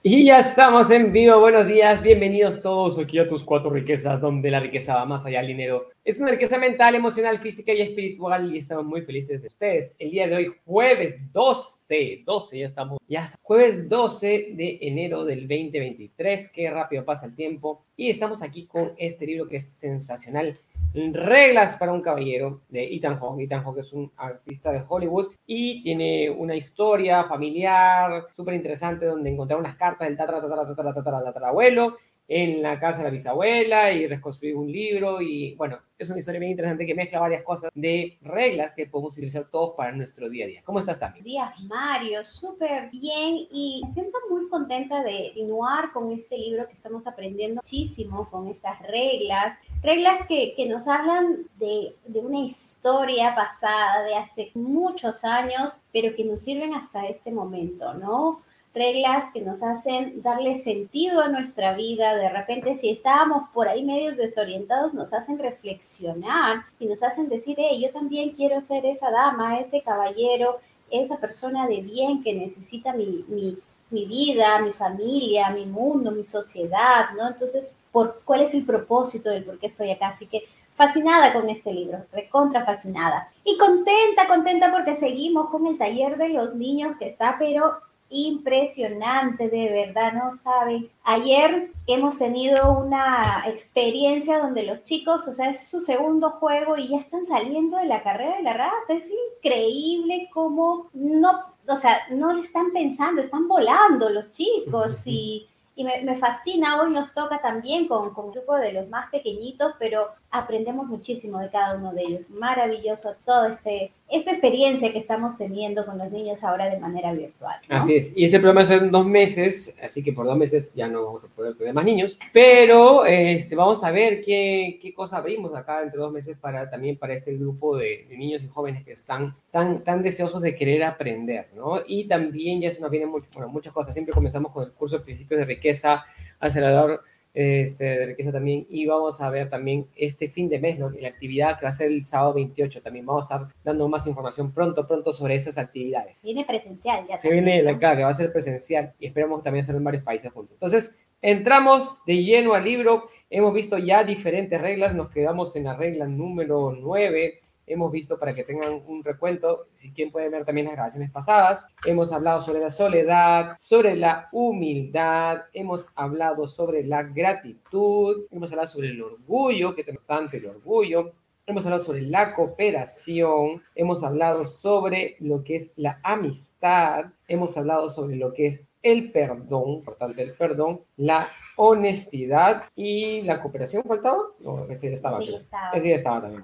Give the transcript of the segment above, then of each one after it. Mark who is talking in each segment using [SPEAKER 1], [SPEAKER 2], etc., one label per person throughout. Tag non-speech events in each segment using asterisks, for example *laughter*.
[SPEAKER 1] Y ya estamos en vivo, buenos días, bienvenidos todos aquí a tus cuatro riquezas, donde la riqueza va más allá del dinero. Es una riqueza mental, emocional, física y espiritual y estamos muy felices de ustedes. El día de hoy, jueves 12, 12, ya estamos, ya jueves 12 de enero del 2023, qué rápido pasa el tiempo. Y estamos aquí con este libro que es sensacional, Reglas para un caballero de Ethan Hawke. Ethan Hawke es un artista de Hollywood y tiene una historia familiar súper interesante donde encontrar unas cartas del tatarabuelo en la casa de la bisabuela y reconstruir un libro y bueno, es una historia bien interesante que mezcla varias cosas de reglas que podemos utilizar todos para nuestro día a día. ¿Cómo estás, Tami?
[SPEAKER 2] Días, Mario, súper bien y me siento muy contenta de continuar con este libro que estamos aprendiendo muchísimo con estas reglas, reglas que, que nos hablan de, de una historia pasada de hace muchos años, pero que nos sirven hasta este momento, ¿no? reglas que nos hacen darle sentido a nuestra vida. De repente, si estábamos por ahí medios desorientados, nos hacen reflexionar y nos hacen decir, hey, yo también quiero ser esa dama, ese caballero, esa persona de bien que necesita mi, mi, mi vida, mi familia, mi mundo, mi sociedad, ¿no? Entonces, ¿por, ¿cuál es el propósito del por qué estoy acá? Así que fascinada con este libro, recontra fascinada. Y contenta, contenta porque seguimos con el taller de los niños que está, pero impresionante, de verdad, no saben. Ayer hemos tenido una experiencia donde los chicos, o sea, es su segundo juego y ya están saliendo de la carrera de la rata. Es increíble cómo no, o sea, no le están pensando, están volando los chicos *laughs* y y me, fascina, hoy nos toca también con, con un grupo de los más pequeñitos, pero aprendemos muchísimo de cada uno de ellos. Maravilloso toda este, esta experiencia que estamos teniendo con los niños ahora de manera virtual.
[SPEAKER 1] Así es, y este programa es en dos meses, así que por dos meses ya no vamos a poder tener más niños, pero este, vamos a ver qué, qué cosa abrimos acá entre dos meses para también para este grupo de, niños y jóvenes que están tan, tan deseosos de querer aprender, ¿no? Y también ya se nos vienen bueno, muchas cosas, siempre comenzamos con el curso de principios de riqueza, acelerador este, de riqueza también. Y vamos a ver también este fin de mes, ¿no? la actividad que va a ser el sábado 28. También vamos a estar dando más información pronto, pronto sobre esas actividades.
[SPEAKER 2] Viene presencial, ya.
[SPEAKER 1] Se viene, la claro, que va a ser presencial y esperamos también hacerlo en varios países juntos. Entonces, entramos de lleno al libro. Hemos visto ya diferentes reglas. Nos quedamos en la regla número 9 hemos visto para que tengan un recuento, si quieren pueden ver también las grabaciones pasadas, hemos hablado sobre la soledad, sobre la humildad, hemos hablado sobre la gratitud, hemos hablado sobre el orgullo, que es importante el orgullo, hemos hablado sobre la cooperación, hemos hablado sobre lo que es la amistad, hemos hablado sobre lo que es el perdón, importante el perdón, la honestidad y la cooperación. ¿Faltaba? No, ese ya estaba. Sí, estaba. Ese ya estaba también.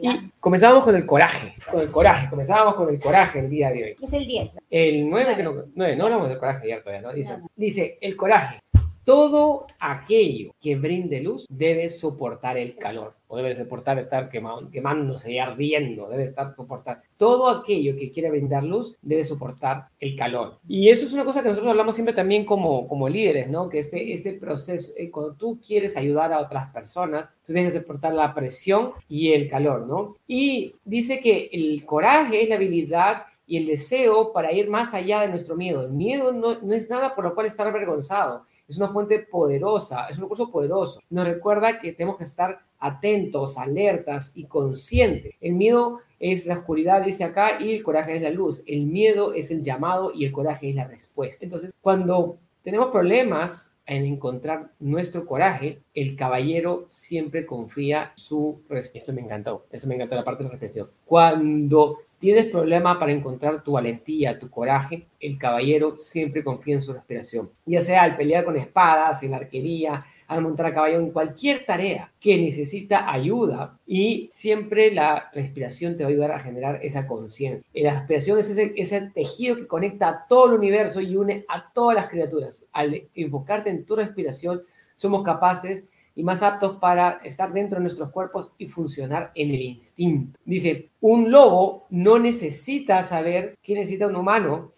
[SPEAKER 1] Y comenzamos con el coraje, con el coraje, comenzábamos con el coraje el día de hoy.
[SPEAKER 2] Es el 10.
[SPEAKER 1] El 9, que no, 9, no hablamos del coraje ayer todavía, ¿no? Dice, dice, el coraje. Todo aquello que brinde luz debe soportar el calor o debe soportar estar quemándose y ardiendo, debe estar soportar. Todo aquello que quiere brindar luz debe soportar el calor. Y eso es una cosa que nosotros hablamos siempre también como, como líderes, ¿no? Que este, este proceso, eh, cuando tú quieres ayudar a otras personas, tú tienes que soportar la presión y el calor, ¿no? Y dice que el coraje es la habilidad y el deseo para ir más allá de nuestro miedo. El miedo no, no es nada por lo cual estar avergonzado es una fuente poderosa, es un recurso poderoso. Nos recuerda que tenemos que estar atentos, alertas y conscientes. El miedo es la oscuridad, dice acá, y el coraje es la luz. El miedo es el llamado y el coraje es la respuesta. Entonces, cuando tenemos problemas en encontrar nuestro coraje, el caballero siempre confía su... Eso me encantó, eso me encantó la parte de la reflexión. Cuando tienes problema para encontrar tu valentía, tu coraje, el caballero siempre confía en su respiración. Ya sea al pelear con espadas, en la arquería, al montar a caballo, en cualquier tarea que necesita ayuda y siempre la respiración te va a ayudar a generar esa conciencia. La respiración es ese, ese tejido que conecta a todo el universo y une a todas las criaturas. Al enfocarte en tu respiración, somos capaces y más aptos para estar dentro de nuestros cuerpos y funcionar en el instinto. Dice, un lobo no necesita saber qué necesita un humano, o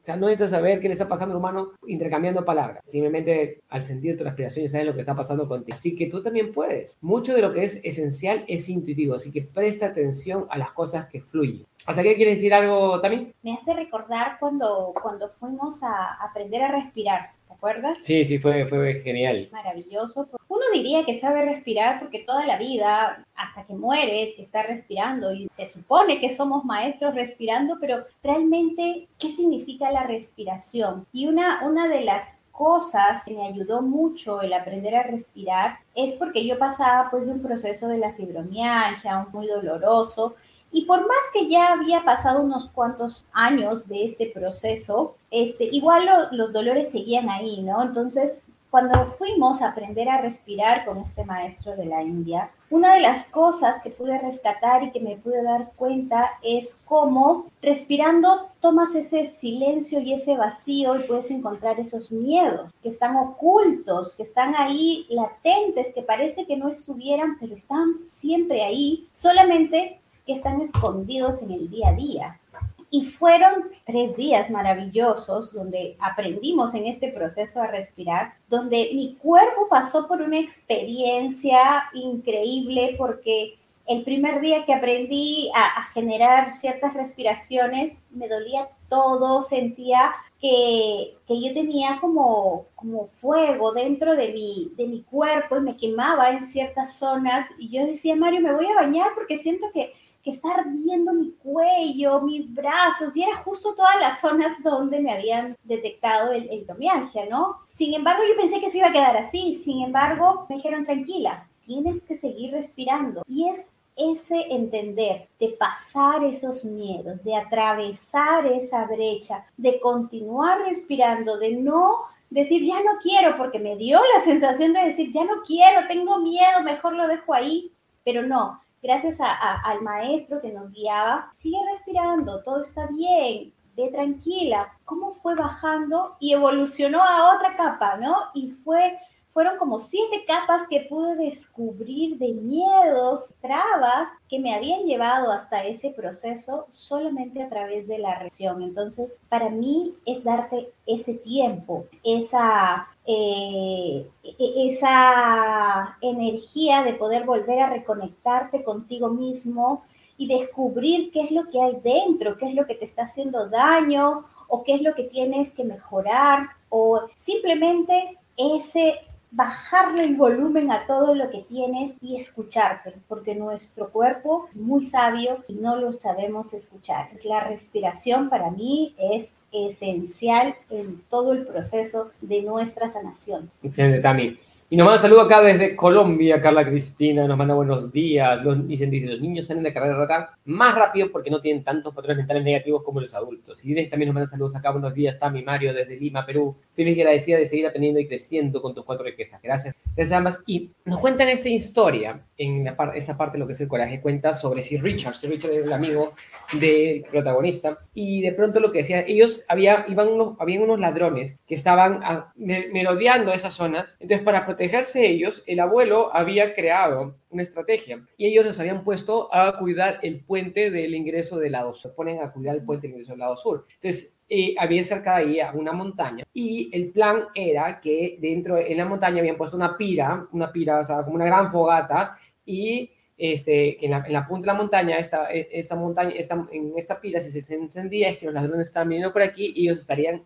[SPEAKER 1] sea, no necesita saber qué le está pasando al humano intercambiando palabras. Simplemente al sentir tu respiración ya sabes lo que está pasando contigo. Así que tú también puedes. Mucho de lo que es esencial es intuitivo, así que presta atención a las cosas que fluyen. ¿Hasta qué quiere decir algo también?
[SPEAKER 2] Me hace recordar cuando, cuando fuimos a aprender a respirar acuerdas?
[SPEAKER 1] Sí, sí, fue, fue genial.
[SPEAKER 2] Maravilloso. Uno diría que sabe respirar porque toda la vida, hasta que muere, está respirando y se supone que somos maestros respirando, pero realmente, ¿qué significa la respiración? Y una, una de las cosas que me ayudó mucho el aprender a respirar es porque yo pasaba pues de un proceso de la fibromialgia muy doloroso y por más que ya había pasado unos cuantos años de este proceso, este, igual los dolores seguían ahí, ¿no? Entonces cuando fuimos a aprender a respirar con este maestro de la India, una de las cosas que pude rescatar y que me pude dar cuenta es cómo respirando tomas ese silencio y ese vacío y puedes encontrar esos miedos que están ocultos, que están ahí latentes, que parece que no estuvieran, pero están siempre ahí, solamente que están escondidos en el día a día. Y fueron tres días maravillosos donde aprendimos en este proceso a respirar, donde mi cuerpo pasó por una experiencia increíble porque el primer día que aprendí a, generar ciertas respiraciones, me dolía todo, sentía que, que, yo tenía como, como fuego dentro de mi, de mi cuerpo y me quemaba en ciertas zonas. Y yo decía, Mario, me voy a bañar porque siento que que está ardiendo mi cuello, mis brazos, y era justo todas las zonas donde me habían detectado el, el ¿no? Sin embargo, yo pensé que se iba a quedar así, sin embargo, me dijeron, tranquila, tienes que seguir respirando. Y es ese entender de pasar esos miedos, de atravesar esa brecha, de continuar respirando, de no decir ya no quiero, porque me dio la sensación de decir ya no quiero, tengo miedo, mejor lo dejo ahí, pero no, gracias al maestro que nos guiaba, sigue respirando, todo está bien, ve tranquila. ¿Cómo fue bajando y evolucionó a otra capa, no? Y fue fueron como siete capas que pude descubrir de miedos, trabas que me habían llevado hasta ese proceso solamente a través de la reacción. Entonces, para mí es darte ese tiempo, esa, eh, e-, esa energía de poder volver a reconectarte contigo mismo y descubrir qué es lo que hay dentro, qué es lo que te está haciendo daño o qué es lo que tienes que mejorar o simplemente ese bajarle el volumen a todo lo que tienes y escucharte, porque nuestro cuerpo es muy sabio y no lo sabemos escuchar. La respiración para mí es esencial en todo el proceso de nuestra sanación.
[SPEAKER 1] Excelente, Tami. Y nos manda saludo acá desde Colombia, Carla Cristina, nos manda buenos días. Los, dicen, dice, los niños salen de carrera rata más rápido porque no tienen tantos patrones mentales negativos como los adultos. Y Inés también nos manda saludos acá, buenos días, Tami, Mario, desde Lima, Perú. Feliz y agradecida de seguir aprendiendo y creciendo con tus cuatro riquezas. Gracias. Gracias a ambas. Y nos cuentan esta historia, en la esta parte de lo que es el coraje, cuenta sobre si Richard. Sir Richard es el amigo del protagonista. Y de pronto lo que decía, ellos había, iban unos, habían unos ladrones que estaban a, merodeando esas zonas. Entonces, para protegerse ellos, el abuelo había creado una estrategia y ellos los habían puesto a cuidar el puente del ingreso del lado sur. Se ponen a cuidar el puente del ingreso del lado sur. Entonces, eh, había cerca de ahí una montaña y el plan era que dentro en la montaña habían puesto una pira, una pira, o sea, como una gran fogata y este, en, la, en la punta de la montaña, esta, e, esta montaña, esta, en esta pira, si se encendía, es que los ladrones estaban viniendo por aquí y ellos estarían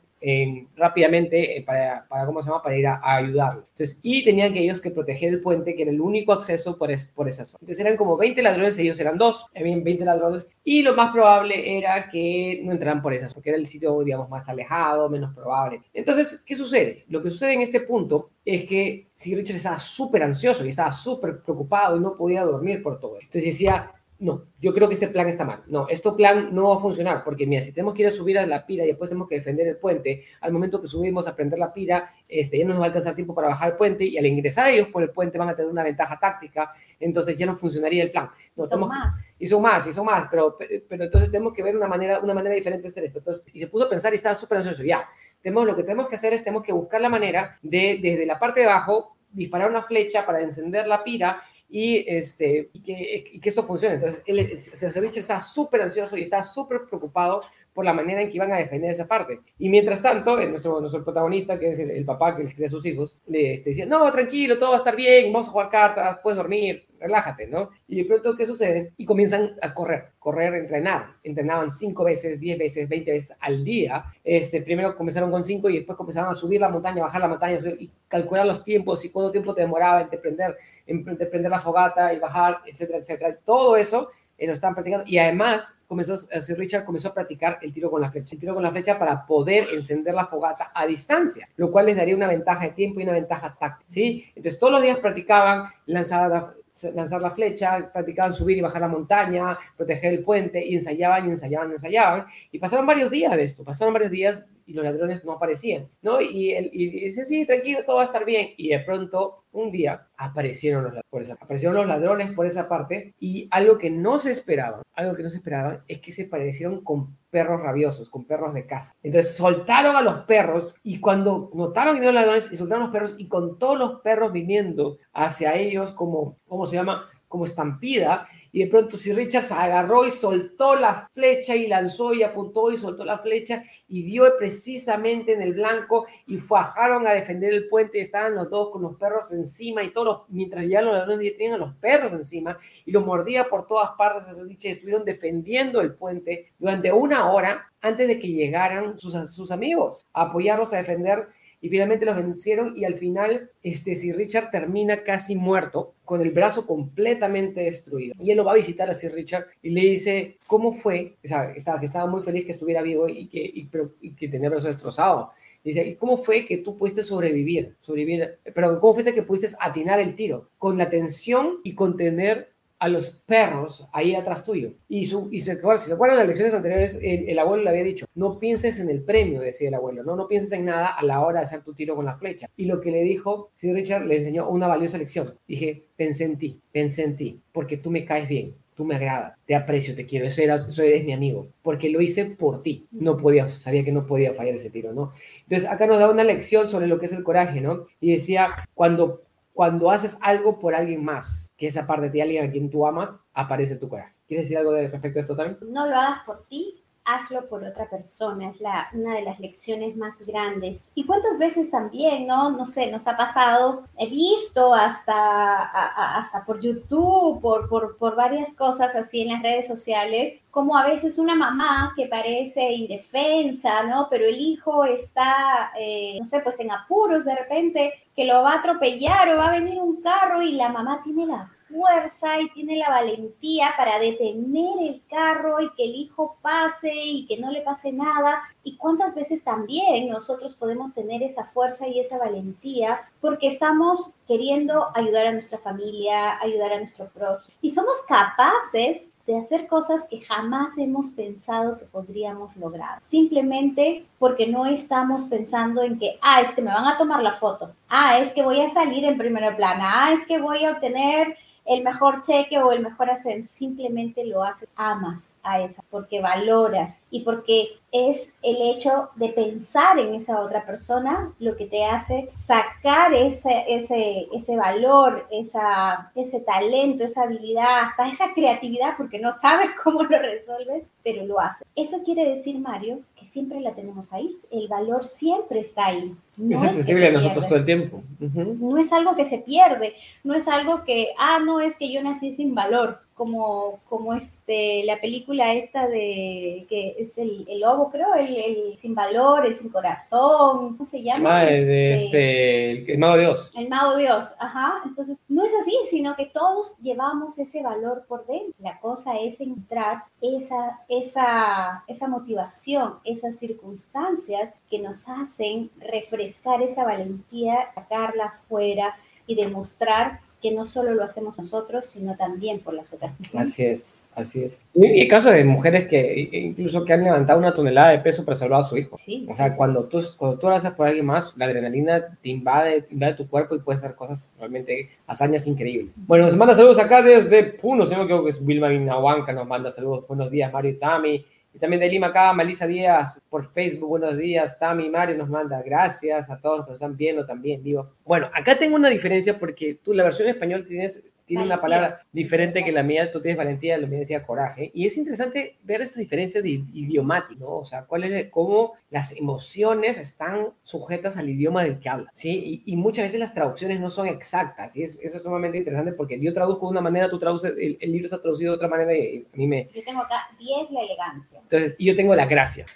[SPEAKER 1] rápidamente eh, para, para, ¿cómo se llama? Para ir a, ayudarlo. Entonces, y tenían que ellos que proteger el puente, que era el único acceso por, es, por esa zona. Entonces eran como 20 ladrones, ellos eran dos, habían 20 ladrones, y lo más probable era que no entraran por esas, porque era el sitio, digamos, más alejado, menos probable. Entonces, ¿qué sucede? Lo que sucede en este punto es que si Richard estaba súper ansioso y estaba súper preocupado y no podía dormir por todo. Entonces decía, no, yo creo que ese plan está mal. No, este plan no va a funcionar porque, mira, si tenemos que ir a subir a la pira y después tenemos que defender el puente, al momento que subimos a prender la pira, este, ya no nos va a alcanzar tiempo para bajar el puente y al ingresar ellos por el puente van a tener una ventaja táctica, entonces ya no funcionaría el plan. No,
[SPEAKER 2] son más.
[SPEAKER 1] Y son más, y son más, pero, pero entonces tenemos que ver una manera, una manera diferente de hacer esto. Entonces, y se puso a pensar y estaba súper ansioso, ya, tenemos, lo que tenemos que hacer es, tenemos que buscar la manera de, desde la parte de abajo, disparar una flecha para encender la pira y, este, y que, que, esto funcione. Entonces, el ceviche está súper ansioso y está súper preocupado por la manera en que iban a defender esa parte. Y mientras tanto, nuestro, nuestro protagonista, que es el, papá que les cría a sus hijos, le este, decía, no, tranquilo, todo va a estar bien, vamos a jugar cartas, puedes dormir, relájate, ¿no? Y de pronto, ¿qué sucede? Y comienzan a correr, correr, entrenar. Entrenaban cinco veces, diez veces, veinte veces al día. Este, primero comenzaron con cinco y después comenzaron a subir la montaña, bajar la montaña y calcular los tiempos y cuánto tiempo te demoraba en prender, en prender la fogata y bajar, etcétera, etcétera. Todo eso eh, lo estaban practicando y además comenzó, eh, Sir Richard comenzó a practicar el tiro con la flecha, el tiro con la flecha para poder encender la fogata a distancia, lo cual les daría una ventaja de tiempo y una ventaja táctica, ¿sí? Entonces todos los días practicaban lanzar la, lanzar la flecha, practicaban subir y bajar la montaña, proteger el puente, y ensayaban y ensayaban y ensayaban. Y pasaron varios días de esto, pasaron varios días y los ladrones no aparecían, ¿no? Y, el, y dicen, sí, tranquilo, todo va a estar bien. Y de pronto, un día, aparecieron los, por esa, aparecieron los ladrones por esa parte y algo que no se esperaba, algo que no se esperaba es que se parecieron con perros rabiosos, con perros de casa. Entonces soltaron a los perros y cuando notaron que los ladrones y soltaron a los perros y con todos los perros viniendo hacia ellos como, ¿cómo se llama? Como estampida, y de pronto si Richard se agarró y soltó la flecha y lanzó y apuntó y soltó la flecha y dio precisamente en el blanco y fajaron a defender el puente y estaban los dos con los perros encima y todos mientras ya los ladrones tenían los perros encima y los mordía por todas partes a Richard estuvieron defendiendo el puente durante una hora antes de que llegaran sus, sus amigos a apoyarlos a defender y finalmente los vencieron y al final este Sir Richard termina casi muerto con el brazo completamente destruido y él lo va a visitar a Sir Richard y le dice cómo fue o sea estaba que estaba muy feliz que estuviera vivo y que y, que tenía el brazo destrozado Dice, ¿y cómo fue que tú pudiste sobrevivir? sobrevivir? Pero ¿cómo fue que pudiste atinar el tiro? Con la tensión y contener a los perros ahí atrás tuyo. Y, su, y se, las lecciones anteriores, el, abuelo le había dicho, no pienses en el premio, decía el abuelo, no, no pienses en nada a la hora de hacer tu tiro con la flecha. Y lo que le dijo, si Richard le enseñó una valiosa lección. Dije, pensé en ti, pensé en ti, porque tú me caes bien, tú me agradas, te aprecio, te quiero, eso, era, eso eres mi amigo, porque lo hice por ti, no podía, sabía que no podía fallar ese tiro, ¿no? Entonces acá nos da una lección sobre lo que es el coraje, ¿no? Y decía, cuando cuando haces algo por alguien más, que esa parte de ti, alguien a quien tú amas, aparece tu coraje. ¿Quieres decir algo de respecto a esto también?
[SPEAKER 2] No lo hagas por ti, hazlo por otra persona, es la, una de las lecciones más grandes. Y cuántas veces también, ¿no? No sé, nos ha pasado, he visto hasta, hasta por YouTube, por, por, por varias cosas así en las redes sociales, como a veces una mamá que parece indefensa, ¿no? Pero el hijo está, eh, no sé, pues en apuros de repente, que lo va a atropellar o va a venir un carro y la mamá tiene la fuerza y tiene la valentía para detener el carro y que el hijo pase y que no le pase nada. Y cuántas veces también nosotros podemos tener esa fuerza y esa valentía porque estamos queriendo ayudar a nuestra familia, ayudar a nuestro prójimo. Y somos capaces de hacer cosas que jamás hemos pensado que podríamos lograr. Simplemente porque no estamos pensando en que, ah, es que me van a tomar la foto, ah, es que voy a salir en primera plana, ah, es que voy a obtener el mejor cheque o el mejor ascenso, simplemente lo haces, amas a esa, porque valoras y porque es el hecho de pensar en esa otra persona lo que te hace sacar ese, ese, ese valor, esa, ese talento, esa habilidad, hasta esa creatividad, porque no sabes *laughs* cómo lo resuelves, pero lo haces. Eso quiere decir, Mario, que siempre la tenemos ahí. El valor siempre está ahí.
[SPEAKER 1] No es accesible a nosotros todo el tiempo.
[SPEAKER 2] No es algo que se pierde, no es algo que, ah, no, es que yo nací sin valor como, como este, la película esta de, que es el, el lobo, creo, el, el, sin valor, el sin corazón, ¿cómo se llama?
[SPEAKER 1] Ah, de este, este, el, mago Dios.
[SPEAKER 2] El mago Dios, ajá. Entonces, no es así, sino que todos llevamos ese valor por dentro. La cosa es encontrar esa, esa, esa motivación, esas circunstancias que nos hacen refrescar esa valentía, sacarla afuera y demostrar que no solo lo hacemos nosotros, sino también por las otras
[SPEAKER 1] mujeres. Así es, así es. Y el caso de mujeres que incluso que han levantado una tonelada de peso para salvar a su hijo. Sí, o sea, cuando tú, cuando tú lo haces por alguien más, la adrenalina te invade, invade tu cuerpo y puedes hacer cosas realmente, hazañas increíbles. Bueno, nos manda saludos acá desde Puno, si no creo que es Wilma Vinahuanca, nos manda saludos. Buenos días, Mario y Tami. Y también de Lima acá, Melissa Díaz por Facebook, buenos días. Tami Mario nos manda gracias a todos los que nos están viendo también, digo. Bueno, acá tengo una diferencia porque tú la versión en español tienes tiene una palabra diferente que la mía, tú tienes valentía, la mía decía coraje, y es interesante ver esta diferencia de idiomática, ¿no? O sea, cuál es, cómo las emociones están sujetas al idioma del que habla, ¿sí? Y, muchas veces las traducciones no son exactas, y es, eso es sumamente interesante porque yo traduzco de una manera, tú traduces, el, libro está traducido de otra manera, y a mí me...
[SPEAKER 2] Yo tengo acá 10 la elegancia.
[SPEAKER 1] Entonces, y yo tengo la gracia.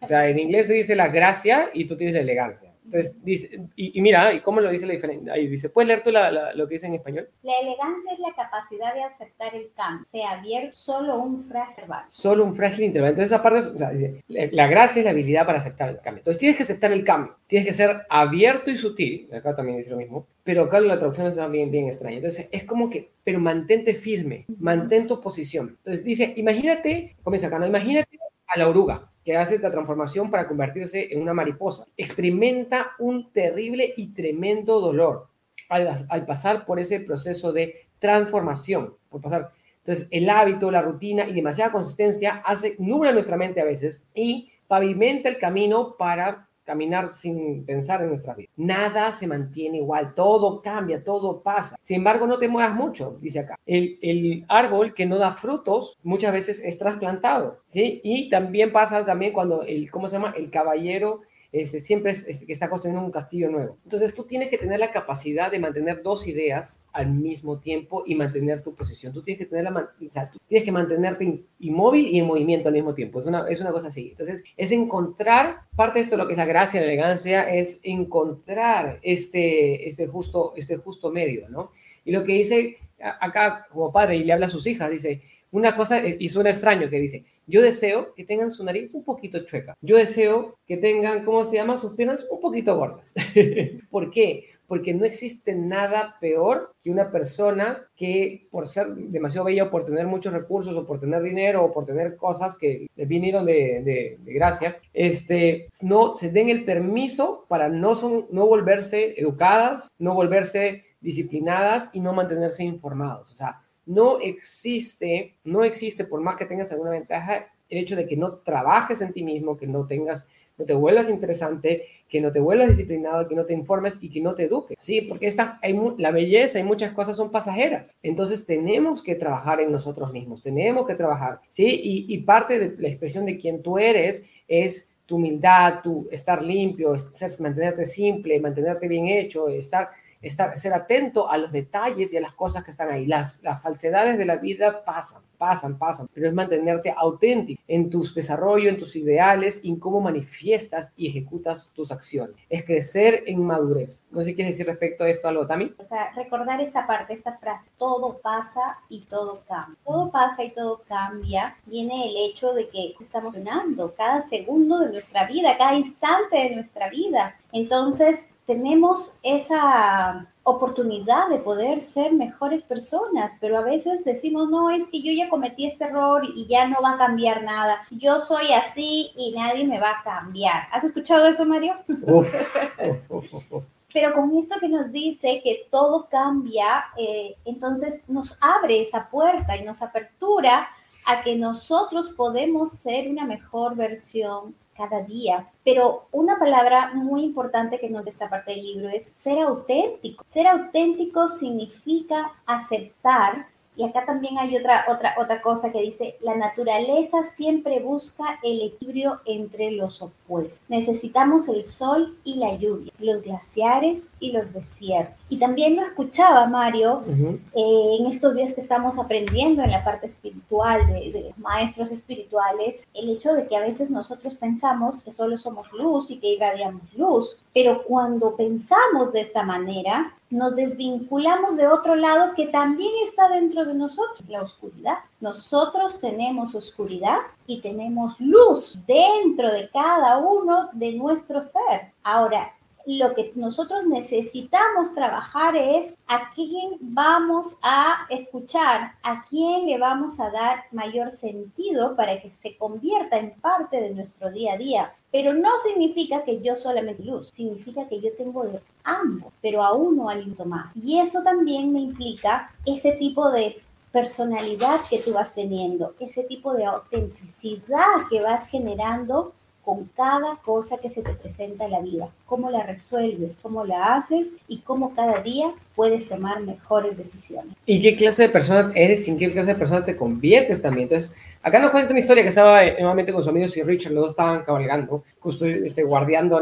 [SPEAKER 1] O sea, en inglés se dice la gracia y tú tienes la elegancia. Entonces, dice, y, mira, ¿y cómo lo dice la diferencia? Ahí dice, ¿puedes leer tú lo que dice en español?
[SPEAKER 2] La elegancia es la capacidad de aceptar el cambio, sea abierto, solo un frágil intervalo.
[SPEAKER 1] Solo un frágil intervalo. Entonces, esa parte, o sea, dice, la, gracia es la habilidad para aceptar el cambio. Entonces, tienes que aceptar el cambio, tienes que ser abierto y sutil, acá también dice lo mismo, pero acá la traducción es también bien extraña. Entonces, es como que, pero mantente firme, mantén tu posición. Entonces, dice, imagínate, comienza acá, ¿no? imagínate a la oruga que hace la transformación para convertirse en una mariposa. Experimenta un terrible y tremendo dolor al, pasar por ese proceso de transformación, por pasar. Entonces, el hábito, la rutina y demasiada consistencia hace, nubla nuestra mente a veces y pavimenta el camino para caminar sin pensar en nuestra vida. Nada se mantiene igual, todo cambia, todo pasa. Sin embargo, no te muevas mucho, dice acá. El, el árbol que no da frutos muchas veces es trasplantado, ¿sí? Y también pasa también cuando el, ¿cómo se llama? El caballero este, siempre es, está construyendo un castillo nuevo. Entonces tú tienes que tener la capacidad de mantener dos ideas al mismo tiempo y mantener tu posición. Tú tienes que tener la, o sea, tú tienes que mantenerte inmóvil y en movimiento al mismo tiempo. Es una, es una cosa así. Entonces es encontrar, parte de esto lo que es la gracia, la elegancia, es encontrar este, este, justo, este justo medio, ¿no? Y lo que dice acá como padre y le habla a sus hijas, dice, una cosa, eh, y suena extraño que dice, yo deseo que tengan su nariz un poquito chueca. Yo deseo que tengan, ¿cómo se llama? Sus piernas un poquito gordas. *laughs* ¿Por qué? Porque no existe nada peor que una persona que por ser demasiado bella o por tener muchos recursos o por tener dinero o por tener cosas que le vinieron de, gracia, este, no se den el permiso para no, son, no volverse educadas, no volverse disciplinadas y no mantenerse informados. O sea, no existe, no existe, por más que tengas alguna ventaja, el hecho de que no trabajes en ti mismo, que no tengas, no te vuelvas interesante, que no te vuelvas disciplinado, que no te informes y que no te eduques. Sí, porque esta, hay, la belleza y muchas cosas son pasajeras. Entonces tenemos que trabajar en nosotros mismos, tenemos que trabajar, ¿sí? Y, parte de la expresión de quién tú eres es tu humildad, tu estar limpio, ser, mantenerte simple, mantenerte bien hecho, estar estar, ser atento a los detalles y a las cosas que están ahí. Las, las falsedades de la vida pasan, pasan, pasan, pero es mantenerte auténtico en tus desarrollo, en tus ideales en cómo manifiestas y ejecutas tus acciones. Es crecer en madurez. No sé si quieres decir respecto a esto algo, Tami.
[SPEAKER 2] O sea, recordar esta parte, esta frase, todo pasa y todo cambia. Todo pasa y todo cambia. Viene el hecho de que estamos sonando cada segundo de nuestra vida, cada instante de nuestra vida. Entonces, tenemos esa oportunidad de poder ser mejores personas, pero a veces decimos, no, es que yo ya cometí este error y ya no va a cambiar nada. Yo soy así y nadie me va a cambiar. ¿Has escuchado eso, Mario? *laughs* pero con esto que nos dice que todo cambia, eh, entonces nos abre esa puerta y nos apertura a que nosotros podemos ser una mejor versión cada día. Pero una palabra muy importante que nos da esta parte del libro es ser auténtico. Ser auténtico significa aceptar y acá también hay otra, otra, otra cosa que dice, la naturaleza siempre busca el equilibrio entre los opuestos. Necesitamos el sol y la lluvia, los glaciares y los desiertos. Y también lo escuchaba Mario eh, en estos días que estamos aprendiendo en la parte espiritual de, de los maestros espirituales, el hecho de que a veces nosotros pensamos que solo somos luz y que irradiamos luz, pero cuando pensamos de esta manera, nos desvinculamos de otro lado que también está dentro de nosotros, la oscuridad. Nosotros tenemos oscuridad y tenemos luz dentro de cada uno de nuestro ser. Ahora, lo que nosotros necesitamos trabajar es a quién vamos a escuchar, a quién le vamos a dar mayor sentido para que se convierta en parte de nuestro día a día. Pero no significa que yo solamente luz, significa que yo tengo de ambos, pero a uno aliento más. Y eso también me implica ese tipo de personalidad que tú vas teniendo, ese tipo de autenticidad que vas generando con cada cosa que se te presenta en la vida, cómo la resuelves, cómo la haces y cómo cada día puedes tomar mejores decisiones.
[SPEAKER 1] ¿Y qué clase de persona eres y en qué clase de persona te conviertes también? Entonces, acá nos cuenta una historia que estaba eh, nuevamente con sus amigos y Richard, los dos estaban cabalgando, justo este, guardando,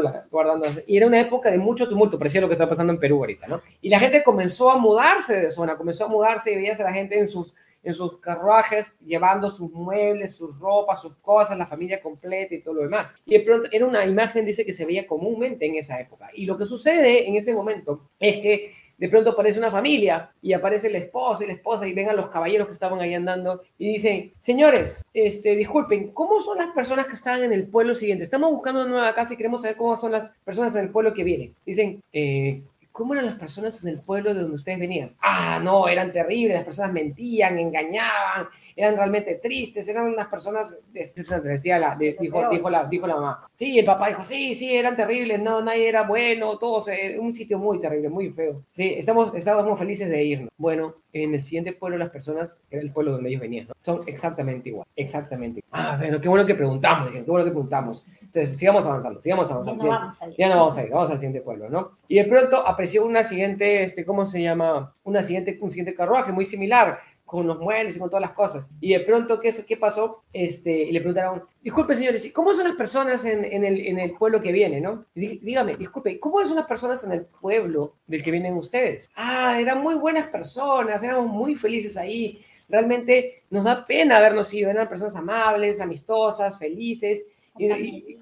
[SPEAKER 1] y era una época de mucho tumulto, parecía lo que está pasando en Perú ahorita, ¿no? Y la gente comenzó a mudarse de zona, comenzó a mudarse y veías a la gente en sus en sus carruajes llevando sus muebles, sus ropas, sus cosas, la familia completa y todo lo demás. Y de pronto era una imagen, dice, que se veía comúnmente en esa época. Y lo que sucede en ese momento es que de pronto aparece una familia y aparece el esposo y la esposa y vengan los caballeros que estaban ahí andando y dicen, señores, este, disculpen, ¿cómo son las personas que están en el pueblo siguiente? Estamos buscando una nueva casa y queremos saber cómo son las personas en el pueblo que vienen. Dicen, eh, ¿Cómo eran las personas en el pueblo de donde ustedes venían? Ah, no, eran terribles, las personas mentían, engañaban, eran realmente tristes, eran unas personas, decía la, dijo, dijo, la, dijo la mamá. Sí, el papá dijo, sí, sí, eran terribles, no, nadie era bueno, todos, eh, un sitio muy terrible, muy feo. Sí, estamos, estábamos felices de irnos. Bueno, en el siguiente pueblo las personas, era el pueblo donde ellos venían, ¿no? son exactamente igual, exactamente igual. Ah, bueno, qué bueno que preguntamos, qué bueno que preguntamos. Entonces, sigamos avanzando, sigamos avanzando. Ya no, vamos, a ir. ya no vamos a ir, vamos al siguiente pueblo, ¿no? Y de pronto apareció una siguiente, este, ¿cómo se llama? Una siguiente, un siguiente carruaje muy similar, con los muebles y con todas las cosas. Y de pronto, ¿qué, qué pasó? Este, y le preguntaron, disculpe señores, ¿cómo son las personas en, en, el, en el, pueblo que viene, no? dígame, disculpe, ¿cómo son las personas en el pueblo del que vienen ustedes? Ah, eran muy buenas personas, éramos muy felices ahí. Realmente nos da pena habernos ido, eran personas amables, amistosas, felices. Y,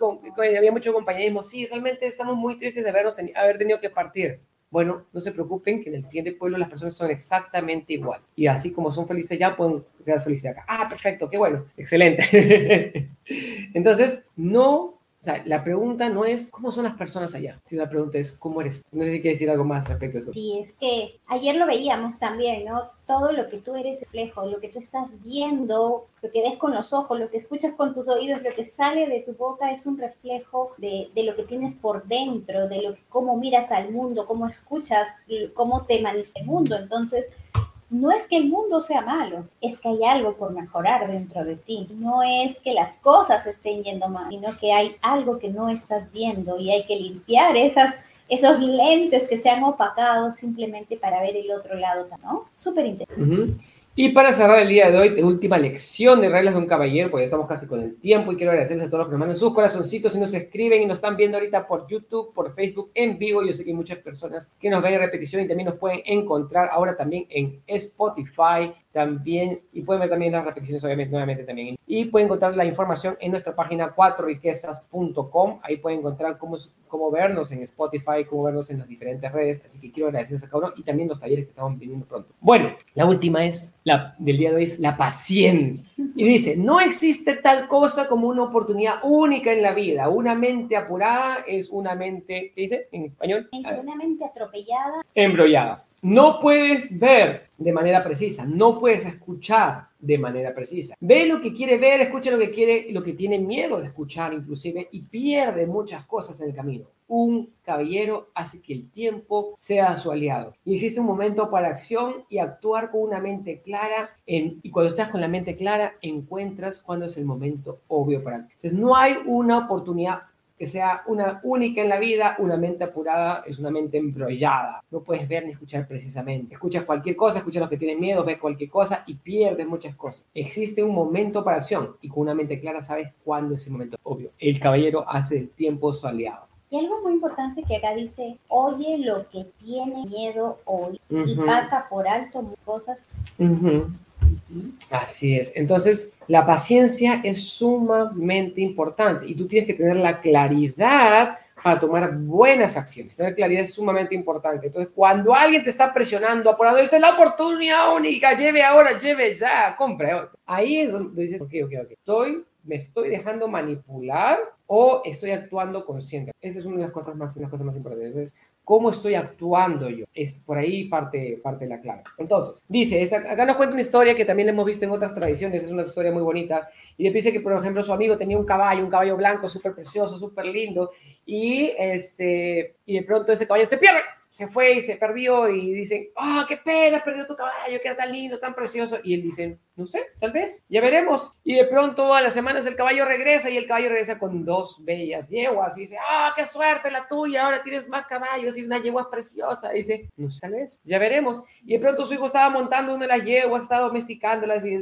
[SPEAKER 1] había mucho compañerismo. Sí, realmente estamos muy tristes de habernos haber tenido que partir. Bueno, no se preocupen que en el siguiente pueblo las personas son exactamente igual. Y así como son felices ya, pueden crear felicidad acá. Ah, perfecto, qué bueno, excelente. *laughs* Entonces, no o sea, la pregunta no es cómo son las personas allá, sino la pregunta es cómo eres. No sé si quieres decir algo más respecto a eso.
[SPEAKER 2] Sí, es que ayer lo veíamos también, ¿no? Todo lo que tú eres reflejo, lo que tú estás viendo, lo que ves con los ojos, lo que escuchas con tus oídos, lo que sale de tu boca es un reflejo de, lo que tienes por dentro, de lo cómo miras al mundo, cómo escuchas, cómo te manifiesta el mundo. Entonces, no es que el mundo sea malo, es que hay algo por mejorar dentro de ti. No es que las cosas estén yendo mal, sino que hay algo que no estás viendo y hay que limpiar esas, esos lentes que se han opacado simplemente para ver el otro lado, ¿no? Súper interesante.
[SPEAKER 1] Y para cerrar el día de hoy, última lección de reglas de un caballero, porque ya estamos casi con el tiempo y quiero agradecerles a todos los que nos mandan sus corazoncitos y nos escriben y nos están viendo ahorita por YouTube, por Facebook, en vivo. Yo sé que hay muchas personas que nos ven en repetición y también nos pueden encontrar ahora también en Spotify, también, y pueden ver también las repeticiones, obviamente, nuevamente también. Y pueden encontrar la información en nuestra página cuatroriquezas.com. Ahí pueden encontrar cómo, cómo vernos en Spotify, cómo vernos en las diferentes redes. Así que quiero agradecerles a cada uno y también los talleres que estamos viniendo pronto. Bueno, la última es, la del día de hoy es la paciencia. Y dice, no existe tal cosa como una oportunidad única en la vida. Una mente apurada es una mente, ¿qué dice en español?
[SPEAKER 2] Es una mente atropellada.
[SPEAKER 1] Embrollada. No puedes ver de manera precisa, no puedes escuchar de manera precisa. Ve lo que quiere ver, escucha lo que quiere, lo que tiene miedo de escuchar inclusive y pierde muchas cosas en el camino. Un caballero hace que el tiempo sea su aliado. Y existe un momento para acción y actuar con una mente clara. Y cuando estás con la mente clara, encuentras cuando es el momento obvio para ti. Entonces, no hay una oportunidad que sea una única en la vida, una mente apurada es una mente embrollada. No puedes ver ni escuchar precisamente. Escuchas cualquier cosa, escuchas los que tienen miedo, ves cualquier cosa y pierdes muchas cosas. Existe un momento para acción y con una mente clara sabes cuándo es el momento obvio. El caballero hace el tiempo su aliado.
[SPEAKER 2] Y algo muy importante que acá dice, oye lo que tiene miedo hoy y pasa por alto muchas cosas.
[SPEAKER 1] Así es. Entonces, la paciencia es sumamente importante y tú tienes que tener la claridad para tomar buenas acciones. Tener claridad es sumamente importante. Entonces, cuando alguien te está presionando, apurando, es la oportunidad única, lleve ahora, lleve ya, compre. Ahí es donde dices, ok, ok, ok, estoy, me estoy dejando manipular o estoy actuando consciente. Esa es una de las cosas más, las cosas más importantes cómo estoy actuando yo. Es por ahí parte, parte de la clave. Entonces, dice, acá nos cuenta una historia que también hemos visto en otras tradiciones, es una historia muy bonita, y le dice que, por ejemplo, su amigo tenía un caballo, un caballo blanco súper precioso, súper lindo, y, este, y de pronto ese caballo se pierde, se fue y se perdió, y dicen, ah, qué pena, perdió tu caballo, que era tan lindo, tan precioso, y él dice, no sé, tal vez, ya veremos. Y de pronto a las semanas el caballo regresa y el caballo regresa con dos bellas yeguas y dice, ah, qué suerte la tuya, ahora tienes más caballos y una yegua preciosa. dice, no sé, tal vez, ya veremos. Y de pronto su hijo estaba montando una de las yeguas, estaba domesticándolas y,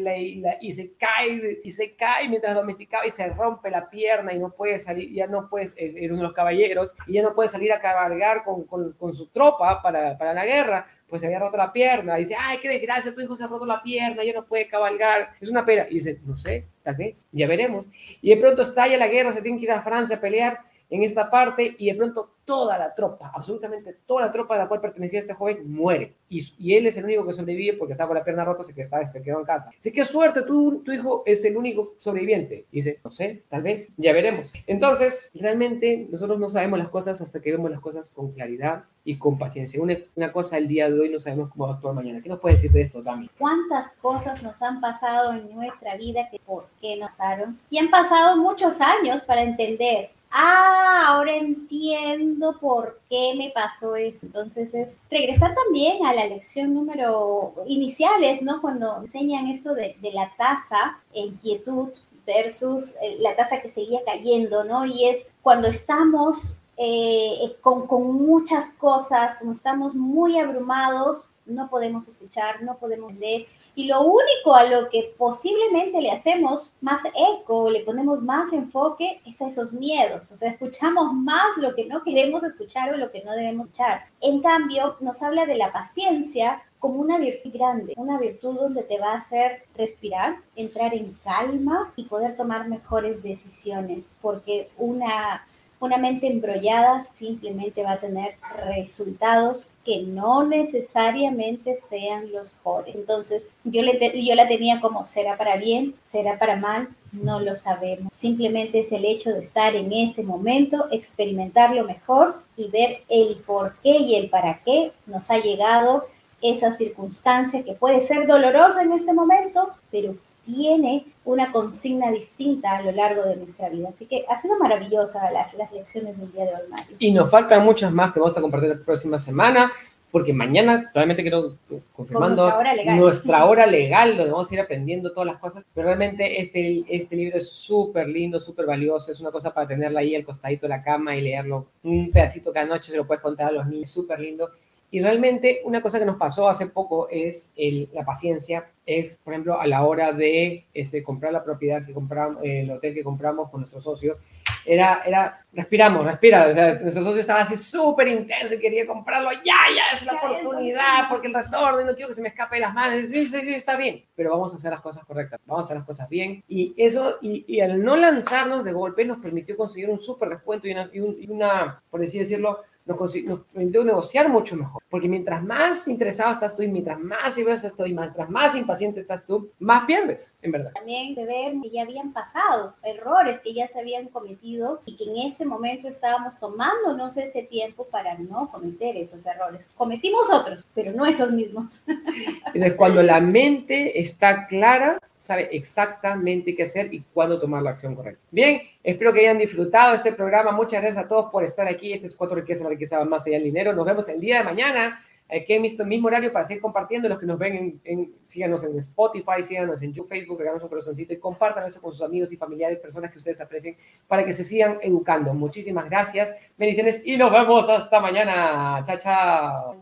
[SPEAKER 1] y, se cae, y se cae mientras domesticaba y se rompe la pierna y no puede salir, ya no puede, eh, era uno de los caballeros, y ya no puede salir a cabalgar con, con, con su tropa para, para la guerra pues se había roto la pierna. Dice, ay, qué desgracia, tu hijo se ha roto la pierna, ya no puede cabalgar. Es una pena. Y dice, no sé, tal vez, ya veremos. Y de pronto estalla la guerra, se tiene que ir a Francia a pelear en esta parte y de pronto toda la tropa, absolutamente toda la tropa a la cual pertenecía este joven muere. Y, y, él es el único que sobrevive porque está con la pierna rota, así que está, se quedó en casa. Dice, qué suerte, tú, tu hijo es el único sobreviviente. Y dice, no sé, tal vez, ya veremos. Entonces, realmente nosotros no sabemos las cosas hasta que vemos las cosas con claridad y con paciencia. Una, una cosa el día de hoy no sabemos cómo va actuar mañana. ¿Qué nos puede decir de esto, Dami?
[SPEAKER 2] ¿Cuántas cosas nos han pasado en nuestra vida que por qué nos pasaron? Y han pasado muchos años para entender ah, ahora entiendo por qué me pasó eso. Entonces es regresar también a la lección número iniciales, ¿no? Cuando enseñan esto de, la tasa en quietud versus eh, la tasa que seguía cayendo, ¿no? Y es cuando estamos eh, con, con muchas cosas, como estamos muy abrumados, no podemos escuchar, no podemos leer y lo único a lo que posiblemente le hacemos más eco, le ponemos más enfoque, es a esos miedos. O sea, escuchamos más lo que no queremos escuchar o lo que no debemos escuchar. En cambio, nos habla de la paciencia como una virtud grande, una virtud donde te va a hacer respirar, entrar en calma y poder tomar mejores decisiones, porque una una mente embrollada simplemente va a tener resultados que no necesariamente sean los mejores. Entonces, yo, le yo la tenía como será para bien, será para mal, no lo sabemos. Simplemente es el hecho de estar en ese momento, experimentarlo mejor y ver el por qué y el para qué nos ha llegado esa circunstancia que puede ser dolorosa en este momento, pero tiene una consigna distinta a lo largo de nuestra vida. Así que ha sido maravillosa las, las lecciones del día de hoy, Mario.
[SPEAKER 1] Y nos faltan muchas más que vamos a compartir la próxima semana, porque mañana realmente quiero confirmando nuestra hora, legal. nuestra hora legal, donde vamos a ir aprendiendo todas las cosas. Pero realmente este, este libro es súper lindo, súper valioso, es una cosa para tenerla ahí al costadito de la cama y leerlo un pedacito cada noche, se lo puedes contar a los niños, súper lindo. Y realmente una cosa que nos pasó hace poco es el, la paciencia, es, por ejemplo, a la hora de este, comprar la propiedad que compramos, el hotel que compramos con nuestro socio, era, era, respiramos, respira, o sea, nuestro socio estaba así súper intenso y quería comprarlo, ya, ya, es la oportunidad, porque el retorno, y no quiero que se me escape de las manos, sí, sí, sí, está bien, pero vamos a hacer las cosas correctas, vamos a hacer las cosas bien, y eso, y, y al no lanzarnos de golpe, nos permitió conseguir un súper descuento y una, y una, por así decirlo, nos, nos permitió negociar mucho mejor. Porque mientras más interesado estás tú y mientras más nervioso estás tú y mientras más impaciente estás tú, más pierdes, en verdad.
[SPEAKER 2] También de ver que ya habían pasado, errores que ya se habían cometido y que en este momento estábamos tomándonos ese tiempo para no cometer esos errores. Cometimos otros, pero no esos mismos. *laughs*
[SPEAKER 1] Entonces, cuando la mente está clara, sabe exactamente qué hacer y cuándo tomar la acción correcta. Bien, espero que hayan disfrutado este programa. Muchas gracias a todos por estar aquí. Este es Cuatro Riquezas, la riqueza más allá del dinero. Nos vemos el día de mañana aquí en el mismo horario para seguir compartiendo. Los que nos ven, en, síganos en Spotify, síganos en YouTube, Facebook, hagamos un corazoncito y compartan eso con sus amigos y familiares, personas que ustedes aprecien, para que se sigan educando. Muchísimas gracias, bendiciones y nos vemos hasta mañana. Chao, chao.